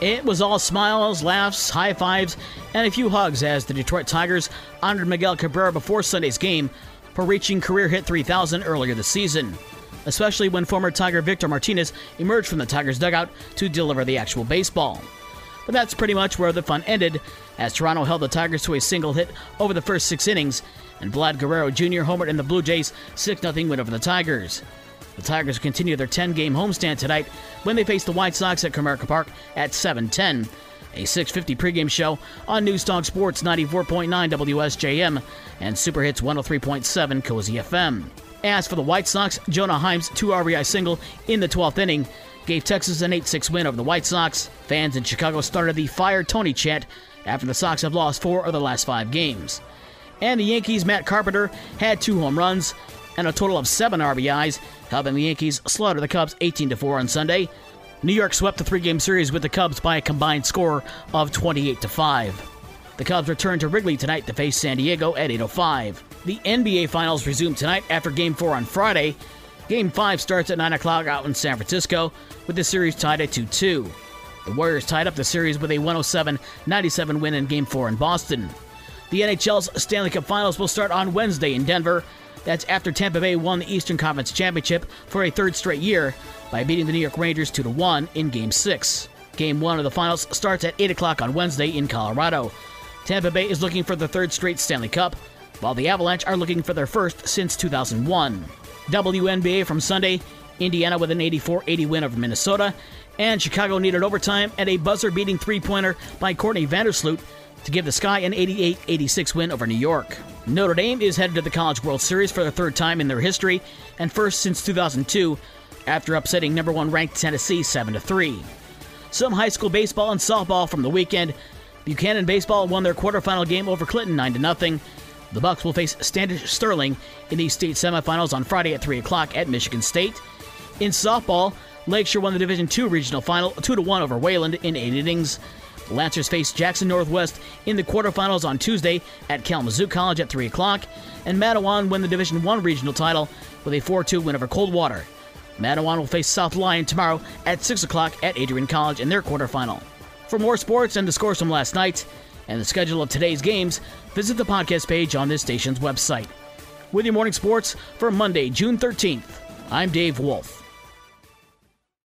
It was all smiles, laughs, high fives, and a few hugs as the Detroit Tigers honored Miguel Cabrera before Sunday's game for reaching career hit 3,000 earlier this season, especially when former Tiger Victor Martinez emerged from the Tigers' dugout to deliver the actual baseball. But that's pretty much where the fun ended, as Toronto held the Tigers to a single hit over the first six innings, and Vlad Guerrero Jr. homered in the Blue Jays' 6 0 win over the Tigers. The Tigers continue their 10 game homestand tonight when they face the White Sox at Comerica Park at 7:10. A 6:50 pregame show on Newstalk Sports 94.9 WSJM and Super Hits 103.7 Cozy FM. As for the White Sox, Jonah Heim's two RBI single in the 12th inning gave Texas an 8-6 win over the White Sox. Fans in Chicago started the Fire Tony chant after the Sox have lost four of the last five games. And the Yankees' Matt Carpenter had two home runs and a total of seven RBIs, helping the Yankees slaughter the Cubs 18 4 on Sunday. New York swept the three-game series with the Cubs by a combined score of 28 5. The Cubs return to Wrigley tonight to face San Diego at 8:05. The NBA Finals resume tonight after Game 4 on Friday. Game 5 starts at 9 o'clock out in San Francisco, with the series tied at 2 2. The Warriors tied up the series with a 107 97 win in Game 4 in Boston. The NHL's Stanley Cup Finals will start on Wednesday in Denver. That's after Tampa Bay won the Eastern Conference Championship for a third straight year by beating the New York Rangers 2 1 in Game 6. Game 1 of the finals starts at 8 o'clock on Wednesday in Colorado. Tampa Bay is looking for the third straight Stanley Cup, while the Avalanche are looking for their first since 2001. WNBA from Sunday Indiana with an 84 80 win over Minnesota, and Chicago needed overtime and a buzzer beating three pointer by Courtney Vandersloot to give the Sky an 88 86 win over New York. Notre Dame is headed to the College World Series for the third time in their history and first since 2002 after upsetting number one ranked Tennessee 7 3. Some high school baseball and softball from the weekend. Buchanan baseball won their quarterfinal game over Clinton 9 0. The Bucks will face Standish Sterling in the state semifinals on Friday at 3 o'clock at Michigan State. In softball, Lakeshore won the Division II regional final 2 1 over Wayland in eight innings. Lancers face Jackson Northwest in the quarterfinals on Tuesday at Kalamazoo College at 3 o'clock, and Mattawan win the Division I regional title with a 4 2 win over Coldwater. Mattawan will face South Lyon tomorrow at 6 o'clock at Adrian College in their quarterfinal. For more sports and the scores from last night and the schedule of today's games, visit the podcast page on this station's website. With your morning sports for Monday, June 13th, I'm Dave Wolf.